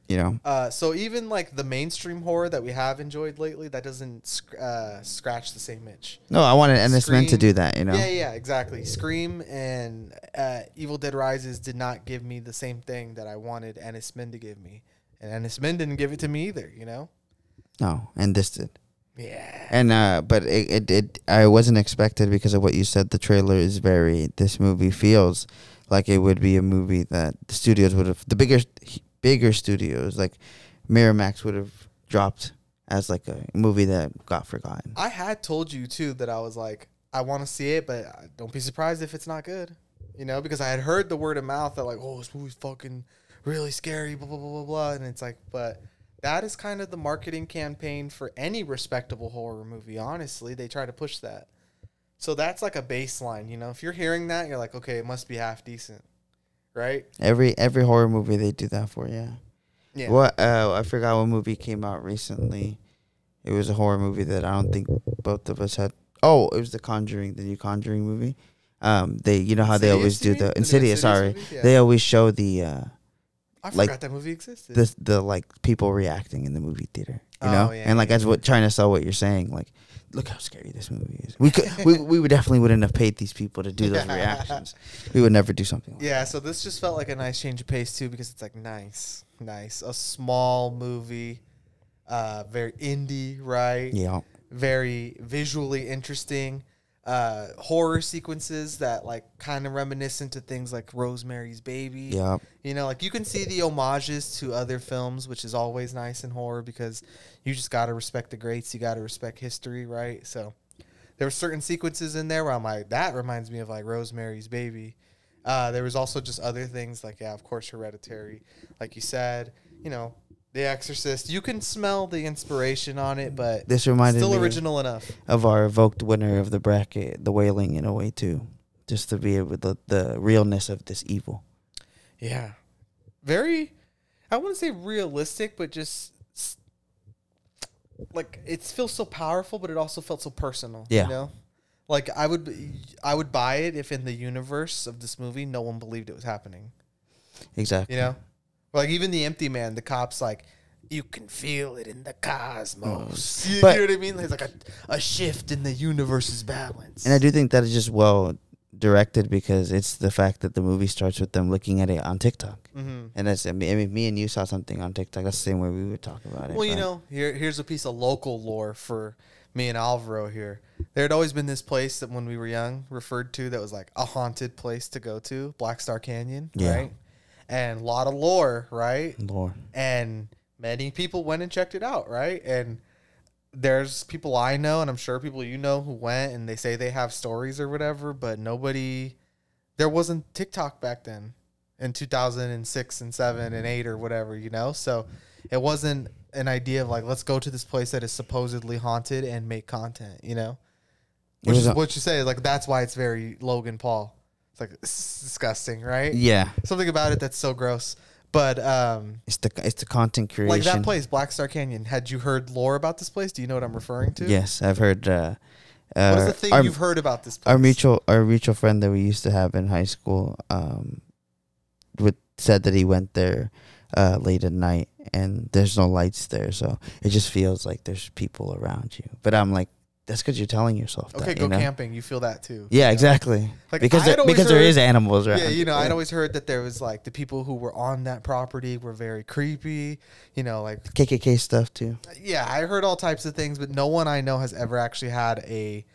Speaker 1: you know,
Speaker 6: Uh, so even like the mainstream horror that we have enjoyed lately, that doesn't sc- uh, scratch the same itch.
Speaker 1: no, I wanted Enys Men to do that. You know,
Speaker 6: Yeah, yeah, exactly. Scream and uh, Evil Dead Rises did not give me the same thing that I wanted Enys Men to give me, and Enys Men didn't give it to me either. You know?
Speaker 1: no, and this did.
Speaker 6: Yeah.
Speaker 1: And uh, but it, it it I wasn't expected because of what you said. The trailer is very. This movie feels like it would be a movie that the studios would have the bigger bigger studios like Miramax would have dropped as like a movie that got forgotten.
Speaker 6: I had told you too that I was like, I want to see it, but uh, don't be surprised if it's not good. You know, because I had heard the word of mouth that like, oh, this movie's fucking really scary, blah blah blah blah blah, and it's like, but that is kind of the marketing campaign for any respectable horror movie. Honestly, they try to push that. So that's like a baseline. You know, if you're hearing that, you're like, okay, it must be half decent, right?
Speaker 1: Every every horror movie they do that for, yeah.
Speaker 6: Yeah.
Speaker 1: What uh I forgot what movie came out recently. It was a horror movie that I don't think both of us had. Oh, it was the Conjuring, the new Conjuring movie. Um, they you know how they always do the Insidious.
Speaker 6: Insidious
Speaker 1: Sorry.
Speaker 6: Yeah.
Speaker 1: they always show the uh
Speaker 6: I
Speaker 1: like,
Speaker 6: forgot that movie existed.
Speaker 1: the the like people reacting in the movie theater. You
Speaker 6: Oh,
Speaker 1: know,
Speaker 6: yeah,
Speaker 1: and like
Speaker 6: yeah,
Speaker 1: as what trying to sell what you're saying. Like, look how scary this movie is. We could we we would definitely wouldn't have paid these people to do those [LAUGHS] reactions. We would never do something. like
Speaker 6: Yeah, so this just felt like a nice change of pace too because it's like nice, nice, a small movie, uh, very indie, right?
Speaker 1: that. Yeah.
Speaker 6: Very visually interesting. Uh, horror sequences that like kind of reminiscent to things like Rosemary's Baby.
Speaker 1: Yeah.
Speaker 6: You know, like you can see the homages to other films, which is always nice in horror because you just got to respect the greats. You got to respect history, right? So there were certain sequences in there where I'm like, that reminds me of like Rosemary's Baby. Uh, there was also just other things like, yeah, of course, Hereditary, like you said, you know, The Exorcist. You can smell the inspiration on it, but
Speaker 1: This reminded
Speaker 6: still
Speaker 1: me
Speaker 6: original enough.
Speaker 1: of our evoked winner of the bracket, the Wailing, in a way too, just to be able the the realness of this evil.
Speaker 6: Yeah. Very, I wouldn't say realistic, but just s- like it feels so powerful, but it also felt so personal.
Speaker 1: Yeah.
Speaker 6: You know? Like I would, I would buy it if in the universe of this movie, no one believed it was happening.
Speaker 1: Exactly.
Speaker 6: You know? Like even the empty man, the cops like, you can feel it in the cosmos. [LAUGHS] You,
Speaker 1: But-
Speaker 6: you know what I mean? There's like a, a shift in the universe's balance.
Speaker 1: And I do think that is just well directed because it's the fact that the movie starts with them looking at it on TikTok.
Speaker 6: Mhm.
Speaker 1: And that's I mean, I mean, me and you saw something on TikTok. That's the same way we would talk about it.
Speaker 6: Well, you
Speaker 1: but-
Speaker 6: know, here here's a piece of local lore for me and Alvaro here. There had always been this place that when we were young referred to that was like a haunted place to go to, Black Star Canyon,
Speaker 1: Yeah.
Speaker 6: right? And a lot of lore, right?
Speaker 1: Lord.
Speaker 6: And many people went and checked it out, right? And there's people I know and I'm sure people you know who went and they say they have stories or whatever, but nobody there wasn't TikTok back then in 2006 and 7 and 8 or whatever, you know? So it wasn't an idea of like let's go to this place that is supposedly haunted and make content, you know? Which is
Speaker 1: a-
Speaker 6: what you say, like that's why it's very Logan Paul. It's like it's disgusting, right?
Speaker 1: Yeah,
Speaker 6: Something about it that's so gross. But um
Speaker 1: it's the it's the content creation.
Speaker 6: like that place, Black Star Canyon. Had you heard lore about this place? Do you know what I'm referring to?
Speaker 1: Yes, I've heard. Uh, uh,
Speaker 6: the thing
Speaker 1: our,
Speaker 6: you've heard about this place?
Speaker 1: our mutual our mutual friend that we used to have in high school um would said that he went there uh late at night and there's no lights there so it just feels like there's people around you but i'm like that's because you're telling yourself
Speaker 6: Okay,
Speaker 1: that,
Speaker 6: go
Speaker 1: you know?
Speaker 6: camping. You feel that too.
Speaker 1: yeah
Speaker 6: you know?
Speaker 1: exactly
Speaker 6: Like,
Speaker 1: because there, because there
Speaker 6: heard-
Speaker 1: is animals around
Speaker 6: Yeah, you know, I'd always heard that there was like the people who were on that property were very creepy. You know, like
Speaker 1: kkk stuff too
Speaker 6: yeah, I heard all types of things, but no one I know has ever actually had a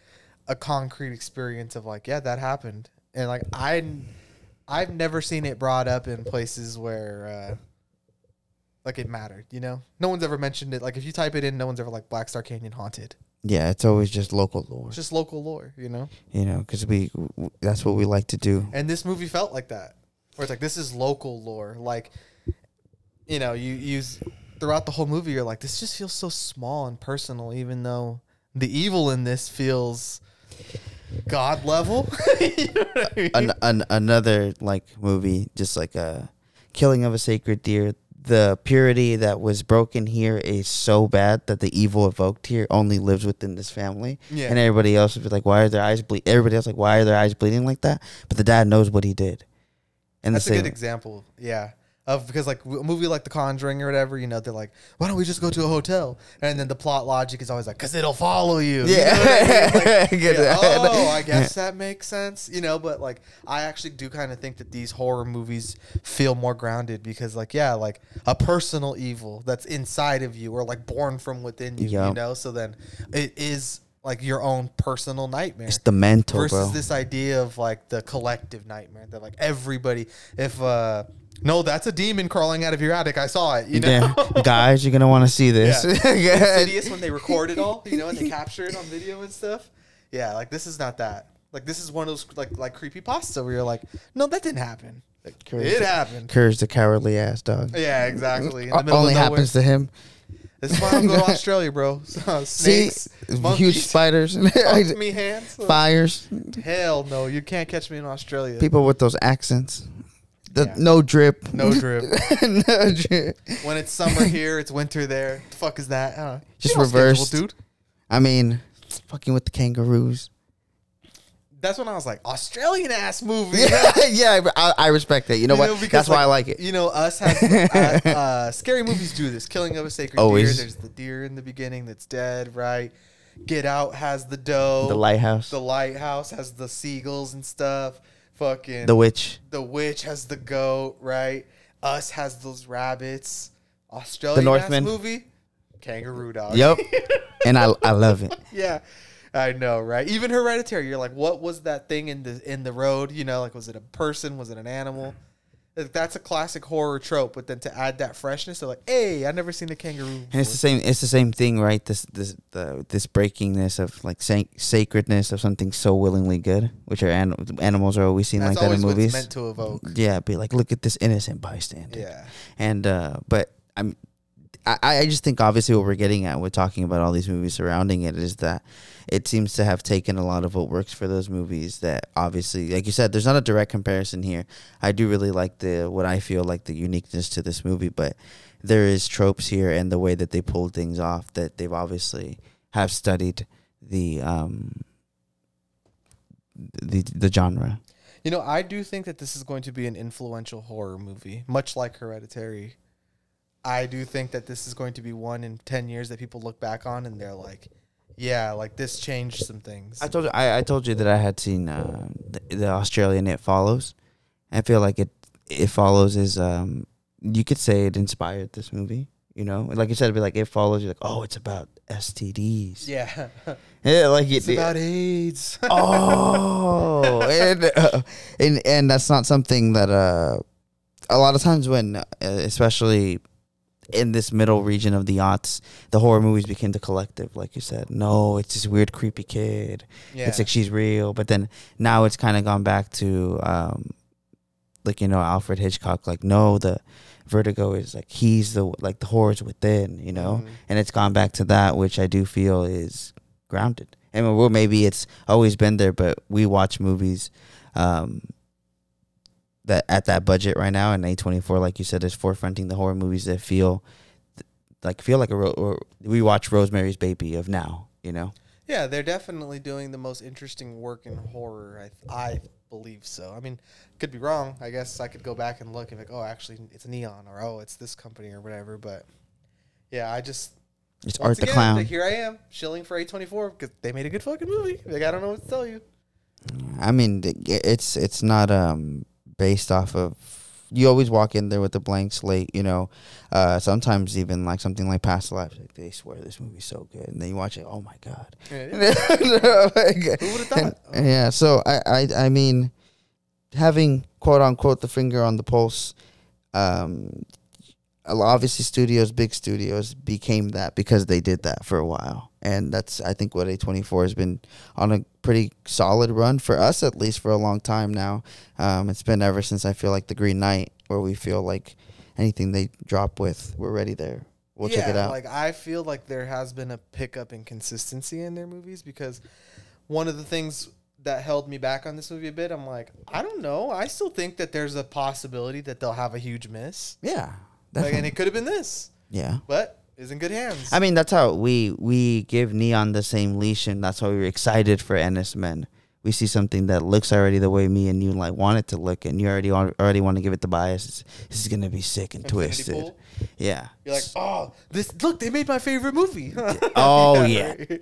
Speaker 6: a concrete experience of like, yeah, that happened. And like I I've never seen it brought up in places where uh like it mattered, you know? No one's ever mentioned it. Like if you type it in, no one's ever like Black Star Canyon haunted.
Speaker 1: Yeah it's always just local lore
Speaker 6: It's just local lore, you know?
Speaker 1: you know because we w- that's what we like to do
Speaker 6: And this movie felt like that. Where it's like this is local lore. Like you know, you use throughout the whole movie you're like this just feels so small and personal even though the evil in this feels god level. [LAUGHS] you know what I mean?
Speaker 1: an, an, another like movie, just like a killing of a sacred deer. The purity that was broken here is so bad that the evil evoked here only lives within this family,
Speaker 6: Yeah.
Speaker 1: and everybody else would be like, "Why are their eyes bleeding? Everybody else like, "Why are their eyes bleeding like that?" But the dad knows what he did, and
Speaker 6: That's a good example. Yeah. Of because like a movie like The Conjuring or whatever, you know, they're like, why don't we just go to a hotel? And then the plot logic is always like, because it'll follow you. You know I mean? Like, [LAUGHS] yeah, oh, I [LAUGHS] guess that makes sense. You know, but like I actually do kind of think that these horror movies feel more grounded because like yeah, like a personal evil that's inside of you or like born from within you, you know? So then it is like your own personal nightmare
Speaker 1: It's the mental,
Speaker 6: versus
Speaker 1: bro.
Speaker 6: this idea of like the collective nightmare that like everybody if uh no that's a demon crawling out of your attic. I saw it you know?
Speaker 1: Yeah. [LAUGHS] Guys, you're gonna want to see this. [LAUGHS]
Speaker 6: yeah. Insidious when they record it all you know and they [LAUGHS] capture it on video and stuff. Yeah like this is not that. Like this is one of those like like creepy pasta where you're like no that didn't happen. Like,
Speaker 1: Courage.
Speaker 6: it happened.
Speaker 1: Courage the cowardly ass dog.
Speaker 6: yeah exactly. In the
Speaker 1: O- Only happens to him.
Speaker 6: this is why i don't go to australia bro.
Speaker 1: See,
Speaker 6: snakes
Speaker 1: huge
Speaker 6: monkeys,
Speaker 1: spiders,
Speaker 6: talk me hands.
Speaker 1: Fires,
Speaker 6: hell no you can't catch me in australia.
Speaker 1: People with those accents. The,
Speaker 6: Yeah.
Speaker 1: No drip.
Speaker 6: no drip [LAUGHS]
Speaker 1: no drip.
Speaker 6: When it's summer here, it's winter there. The fuck is that? Uh,
Speaker 1: Just
Speaker 6: you're on schedule,
Speaker 1: reversed.
Speaker 6: dude.
Speaker 1: I mean, fucking with the kangaroos.
Speaker 6: That's when I was like, Australian ass movie. [LAUGHS]
Speaker 1: Yeah, yeah, I, I respect that. You know
Speaker 6: You
Speaker 1: what?
Speaker 6: know, because,
Speaker 1: That's why I like it.
Speaker 6: You know, us has [LAUGHS] uh, uh, scary movies do this. Killing of a sacred
Speaker 1: Always.
Speaker 6: deer. There's the deer in the beginning that's dead, right? Get Out has the doe.
Speaker 1: The lighthouse,
Speaker 6: The lighthouse has the seagulls and stuff. Fucking
Speaker 1: the witch.
Speaker 6: the witch has the goat, right? Us has those rabbits. Australian
Speaker 1: Northman.
Speaker 6: movie. Kangaroo dog.
Speaker 1: Yep. [LAUGHS] and I I love it.
Speaker 6: yeah. I know, right? Even Hereditary, you're like, what was that thing in the in the road? You know, like was it a person? Was it an animal? Like, that's a classic horror trope. But then to add that freshness, they're like, hey, I never seen a kangaroo.
Speaker 1: And it's the same. It's the same thing, right? This this the this breakingness of like sac- sacredness of something so willingly good, which are an- animals are always seen
Speaker 6: That's
Speaker 1: like that in
Speaker 6: always what it's
Speaker 1: movies.
Speaker 6: meant to evoke.
Speaker 1: Yeah, be like, look at this innocent bystander.
Speaker 6: Yeah.
Speaker 1: And uh, but I'm, I I just think obviously what we're getting at with talking about all these movies surrounding it is that it seems to have taken a lot of what works for those movies. That obviously, like you said, there's not a direct comparison here. I do really like the what I feel like the uniqueness to this movie, but there is tropes here and the way that they pulled things off that they've obviously have studied the um the the genre.
Speaker 6: You know, I do think that this is going to be an influential horror movie, much like Hereditary. I do think that this is going to be one in 10 years that people look back on and they're like, yeah, like this changed some things.
Speaker 1: I told you, I, I told you that I had seen uh, the, the Australian It Follows. I feel like it It Follows is um you could say it inspired this movie. You know, like you said, it'd be like It Follows. You're like, oh, it's about STDs.
Speaker 6: yeah. [LAUGHS]
Speaker 1: Yeah, like it,
Speaker 6: it's about AIDS. [LAUGHS]
Speaker 1: oh, and, uh, and and that's not something that uh, a lot of times when, uh, especially in this middle region of the aughts, the horror movies became the collective, like you said. No, it's this weird, creepy kid.
Speaker 6: yeah.
Speaker 1: It's like she's real, but then now it's kind of gone back to, um, like you know, Alfred Hitchcock. Like, no, the Vertigo is like he's the like the horror's within, you know,
Speaker 6: Mhm.
Speaker 1: and it's gone back to that, which I do feel is grounded. I mean, well, maybe it's always been there, but we watch movies um, that at that budget right now, and A twenty four, like you said, is forefronting the horror movies that feel like feel like a ro- or we watch Rosemary's Baby of now, you know.
Speaker 6: Yeah, they're definitely doing the most interesting work in horror. I I believe so. I mean, could be wrong. I guess I could go back and look and like, oh, actually, it's Neon, or oh, it's this company, or whatever. But yeah, I just
Speaker 1: It's Art the
Speaker 6: again,
Speaker 1: Clown.
Speaker 6: like, here I am shilling for A twenty four because they made a good fucking movie. Like I don't know what to tell you.
Speaker 1: I mean, it's it's not um based off of. You always walk in there with a blank slate, you know. Uh, sometimes even like something like Past Lives, like they swear this movie's so good, and then you watch it. Oh my god! Like, [LAUGHS]
Speaker 6: Who thought?
Speaker 1: and- yeah, so I, I I mean, having quote unquote the finger on the pulse, um, obviously studios, big studios became that because they did that for a while, and that's I think what A twenty four has been on a pretty solid run for us at least for a long time now. Um, it's been ever since I feel like the Green Knight, where we feel like anything they drop with, we're ready there. We'll check it out.
Speaker 6: Like I feel like there has been a pickup in consistency in their movies because one of the things that held me back on this movie a bit, I'm like, I don't know. I still think that there's a possibility that they'll have a huge miss.
Speaker 1: yeah,
Speaker 6: Like, and it could have been this,
Speaker 1: yeah.
Speaker 6: but is in good hands.
Speaker 1: I mean, that's how we we give Neon the same leash, and that's why we were excited for Enys Men. We see something that looks already the way me and you like want it to look, and you already want, already want to give it the bias. It's, this is gonna be sick and
Speaker 6: Infinity
Speaker 1: twisted.
Speaker 6: Pool.
Speaker 1: Yeah.
Speaker 6: You're like, oh, this look, they made my favorite movie. [LAUGHS]
Speaker 1: Oh, yeah. [LAUGHS]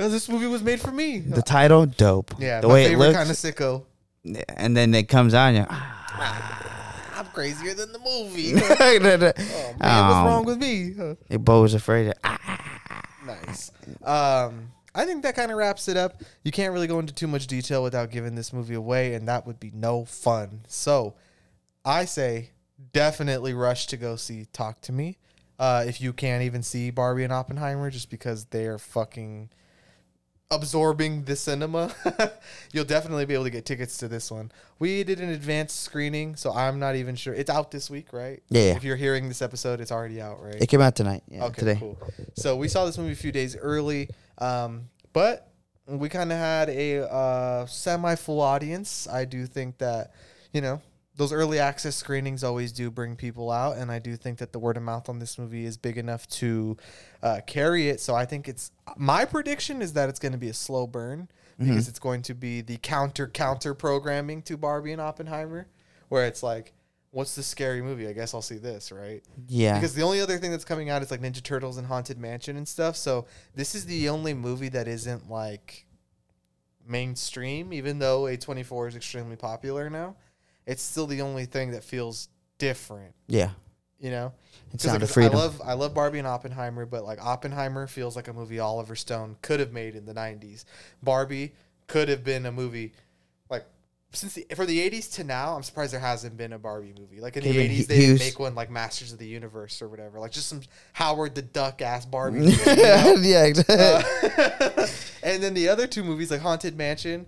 Speaker 6: Oh, this movie was made for me.
Speaker 1: the title, dope.
Speaker 6: yeah,
Speaker 1: the way it looks,
Speaker 6: kind of sicko.
Speaker 1: and then it comes on, and you're, ah.
Speaker 6: Crazier than the movie. [LAUGHS] oh man, what's
Speaker 1: Oh.
Speaker 6: wrong with me?
Speaker 1: Beau was afraid. Of, ah.
Speaker 6: Nice. Um, I think that kind of wraps it up. You can't really go into too much detail without giving this movie away, and that would be no fun. So, I say definitely rush to go see Talk to Me. Uh, if you can't even see Barbie and Oppenheimer, just because they are fucking absorbing the cinema, [LAUGHS] you'll definitely be able to get tickets to this one. We did an advanced screening, so I'm not even sure. It's out this week, right?
Speaker 1: Yeah.
Speaker 6: If you're hearing this episode, it's already out, right?
Speaker 1: It came out tonight. Yeah,
Speaker 6: Okay,
Speaker 1: today.
Speaker 6: cool. So we saw this movie a few days early, um, but we kind of had a uh, semi-full audience. I do think that you know those early access screenings always do bring people out, and I do think that the word of mouth on this movie is big enough to uh, carry it. So I think it's my prediction is that it's going to be a slow burn because it's going to be the counter counter programming to Barbie and Oppenheimer, where it's like. What's the scary movie? I guess I'll see this, right?
Speaker 1: Yeah.
Speaker 6: Because the only other thing that's coming out is like Ninja Turtles and Haunted Mansion and stuff. So this is the only movie that isn't like mainstream, even though A24 is extremely popular now. It's still the only thing that feels different.
Speaker 1: yeah.
Speaker 6: You know,
Speaker 1: And
Speaker 6: 'Cause, like,
Speaker 1: Freedom.
Speaker 6: I love I love Barbie and Oppenheimer, but like Oppenheimer feels like a movie Oliver Stone could have made in the '90s. Barbie could have been a movie like since the, for the '80s to now. I'm surprised there hasn't been a Barbie movie. Like in the '80s,
Speaker 1: Hu-
Speaker 6: they didn't make one like Masters of the Universe or whatever. Like just some Howard the Duck ass Barbie. [LAUGHS] movie, you know?
Speaker 1: yeah, exactly.
Speaker 6: Uh, [LAUGHS] and then the other two movies, like Haunted Mansion.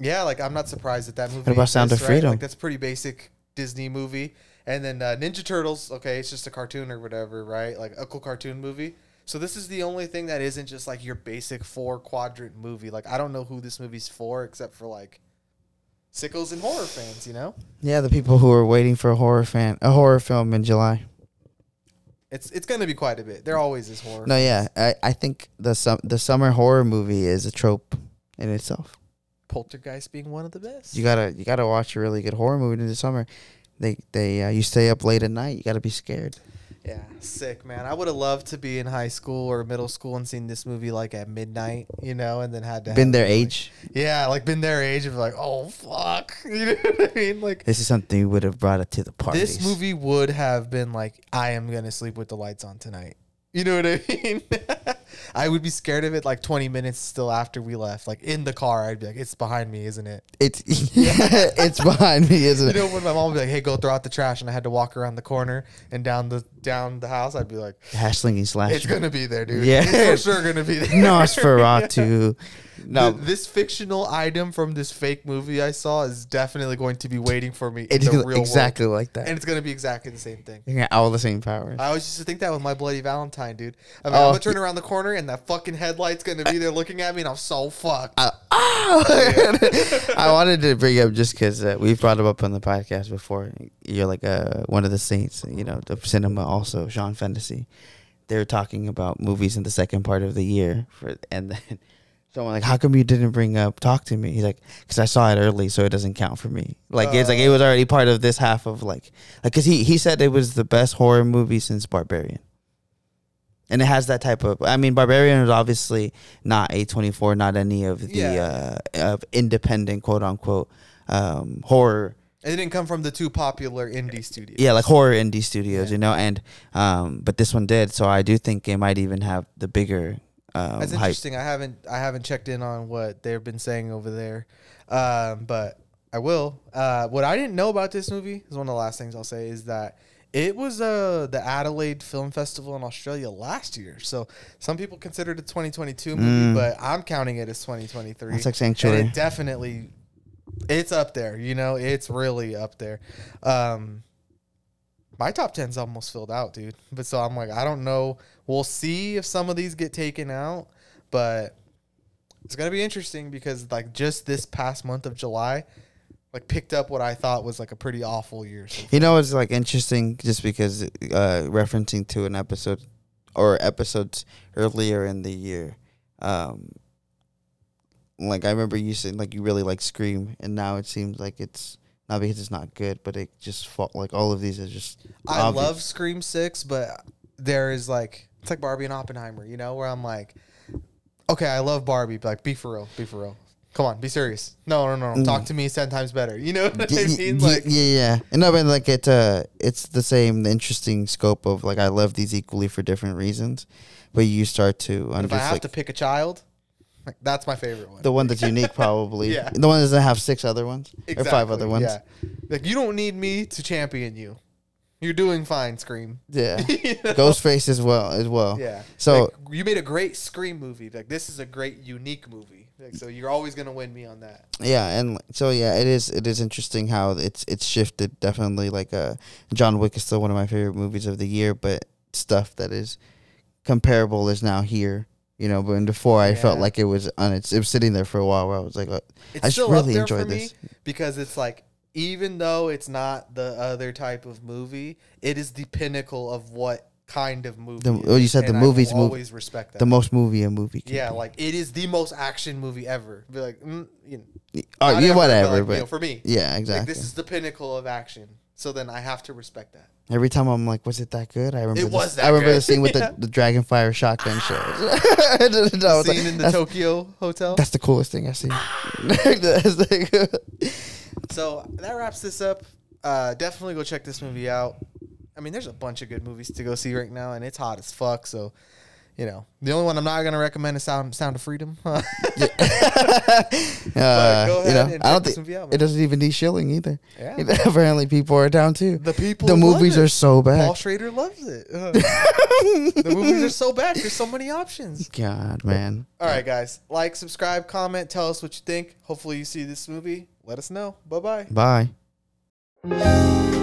Speaker 6: Yeah, like I'm not surprised that that movie.
Speaker 1: What about Sound of
Speaker 6: right?
Speaker 1: Freedom?
Speaker 6: Like that's pretty basic Disney movie. And then uh, Ninja Turtles. Okay, it's just a cartoon or whatever, right? Like a cool cartoon movie. So this is the only thing that isn't just like your basic four quadrant movie. Like I don't know who this movie's for except for like sickos and horror fans. You know,
Speaker 1: yeah, the people who are waiting for a horror fan, a horror film in July.
Speaker 6: it's it's gonna be quite a bit. There always is horror.
Speaker 1: No, yeah, I, I think the sum, the summer horror movie is a trope in itself.
Speaker 6: Poltergeist being one of the best.
Speaker 1: You gotta you gotta watch a really good horror movie in the summer. They they uh, you stay up late at night. You gotta be scared.
Speaker 6: Yeah, sick man. I would have loved to be in high school or middle school and seen this movie like at midnight, you know, and then had to
Speaker 1: Been their
Speaker 6: like-
Speaker 1: age.
Speaker 6: yeah, like been their age of like, oh fuck, [LAUGHS] you know what I mean? Like
Speaker 1: This is something you would have brought it to the party.
Speaker 6: this movie would have been like, I am gonna sleep with the lights on tonight. You know what I mean? [LAUGHS] I would be scared of it like 20 minutes still after we left. Like in the car, I'd be like, it's behind me, isn't it?
Speaker 1: It's [LAUGHS] it's behind me, isn't it?
Speaker 6: You know when my mom would be like, "Hey, go throw out the trash," and I had to walk around the corner and down the down the house, I'd be like,
Speaker 1: Hash slinging slash.
Speaker 6: "It's gonna be there, dude.
Speaker 1: Yeah.
Speaker 6: it's [LAUGHS] for sure gonna be there." [LAUGHS]
Speaker 1: Nosferatu. [LAUGHS] No,
Speaker 6: Th- this fictional item from this fake movie I saw is definitely going to be waiting for me in
Speaker 1: it's
Speaker 6: the real
Speaker 1: exactly
Speaker 6: world,
Speaker 1: like that.
Speaker 6: and it's gonna be exactly the same thing.
Speaker 1: Got all the same powers.
Speaker 6: I always used to think that with my Bloody Valentine, dude. I mean,
Speaker 1: Oh.
Speaker 6: I'm gonna turn around the corner and that fucking headlight's gonna be there looking at me, and I'm so fucked.
Speaker 1: Uh, [LAUGHS] I wanted to bring up just because uh, we've brought him up on the podcast before. You're like uh, one of the saints, you know, the cinema also, Sean Fantasy. They were talking about movies in the second part of the year, for, and then [LAUGHS] someone like, "How come you didn't bring up Talk to Me?" He's like, "Cause I saw it early, so it doesn't count for me." Like it's like it was already part of this half of like, like, cause he he said it was the best horror movie since Barbarian. And it has that type of. I mean, Barbarian is obviously not a twenty four, not any of the
Speaker 6: Yeah.
Speaker 1: uh, of independent quote unquote um, horror.
Speaker 6: it didn't come from the two popular indie studios.
Speaker 1: Yeah, like horror indie studios,
Speaker 6: Yeah.
Speaker 1: you know. And um, but this one did, so I do think it might even have the bigger um,
Speaker 6: That's
Speaker 1: hype.
Speaker 6: interesting. I haven't I haven't checked in on what they've been saying over there, um, but I will. Uh, what I didn't know about this movie is one of the last things I'll say is that it was uh, the Adelaide Film Festival in Australia last year. So some people consider it a 2022 movie,
Speaker 1: Mm.
Speaker 6: but I'm counting it as 2023.
Speaker 1: That's like
Speaker 6: and it definitely it's up there. You know, it's really up there. Um, my top 10's almost filled out, dude. But so I'm like, I don't know. We'll see if some of these get taken out, but it's gonna be interesting because like just this past month of July, like picked up what I thought was like a pretty awful year. So
Speaker 1: You know, it's like interesting just because uh, referencing to an episode or episodes earlier in the year. Um, like I remember you saying like you really like Scream, and now it seems like it's not because it's not good, but it just fought like all of these are just.
Speaker 6: I
Speaker 1: obvious.
Speaker 6: love Scream Six, but there is like it's like Barbie and Oppenheimer, you know, where I'm like, okay, I love Barbie, but like be for real, be for real. Come on, be serious. No, no, no, no. Talk to me ten times better. You know [LAUGHS] what
Speaker 1: Y-
Speaker 6: I mean? Like,
Speaker 1: yeah, yeah. And No, but like it, uh, it's the same, the interesting scope of like I love these equally for different reasons, but you start to
Speaker 6: if I
Speaker 1: understand
Speaker 6: have
Speaker 1: like
Speaker 6: to pick a child, like, that's my favorite one.
Speaker 1: the one that's unique, probably. [LAUGHS]
Speaker 6: Yeah.
Speaker 1: The one that doesn't have six other ones or five other ones.
Speaker 6: Yeah. Like you don't need me to champion you. You're doing fine, Scream.
Speaker 1: Yeah. [LAUGHS]
Speaker 6: You know?
Speaker 1: Ghostface as well as well.
Speaker 6: Yeah.
Speaker 1: So
Speaker 6: Like, you made a great Scream movie. Like this is a great unique movie. Like, so you're always gonna win me on that.
Speaker 1: yeah, and so yeah, it is it is interesting how it's it's shifted. Definitely, like uh, John Wick is still one of my favorite movies of the year, but stuff that is comparable is now here. You know, but before I felt like it was on its it was sitting there for a while where I was like,
Speaker 6: It's
Speaker 1: I should really enjoy this.
Speaker 6: because it's like even though it's not the other type of movie, it is the pinnacle of what kind of movie.
Speaker 1: The- oh, you said the movie's movie.
Speaker 6: always respect that.
Speaker 1: The most movie a movie. Can
Speaker 6: yeah,
Speaker 1: be.
Speaker 6: like it is the most action movie ever. Be like, mm, you know,
Speaker 1: oh, yeah,
Speaker 6: ever,
Speaker 1: whatever,
Speaker 6: like,
Speaker 1: but,
Speaker 6: you know, for me,
Speaker 1: yeah,
Speaker 6: like
Speaker 1: exactly.
Speaker 6: this is the pinnacle of action. So then I have to respect that.
Speaker 1: Every time I'm like, was it that good? I remember.
Speaker 6: It
Speaker 1: the-
Speaker 6: was that
Speaker 1: I remember
Speaker 6: good.
Speaker 1: the scene with the, [LAUGHS] the dragon fire shotgun. [LAUGHS] I was like,
Speaker 6: Scene in the Tokyo hotel.
Speaker 1: that's the coolest thing I've seen. [LAUGHS]
Speaker 6: So that wraps this up. Uh, definitely go check this movie out. I mean, there's a bunch of good movies to go see right now, and it's hot as fuck. So, you know, the only one I'm not gonna recommend is Sound Sound of Freedom. [LAUGHS]
Speaker 1: Uh,
Speaker 6: go
Speaker 1: you know,
Speaker 6: and
Speaker 1: I don't think
Speaker 6: out,
Speaker 1: it doesn't even need shilling either.
Speaker 6: Yeah. [LAUGHS]
Speaker 1: Apparently, people are down too.
Speaker 6: the people,
Speaker 1: the movies
Speaker 6: it.
Speaker 1: are so bad. Paul.
Speaker 6: Schrader loves it. [LAUGHS] Uh, the movies are so bad. There's so many options.
Speaker 1: God, man.
Speaker 6: All right, guys, like, subscribe, comment, tell us what you think. Hopefully, you see this movie. Let us know. Bye bye.
Speaker 1: Bye.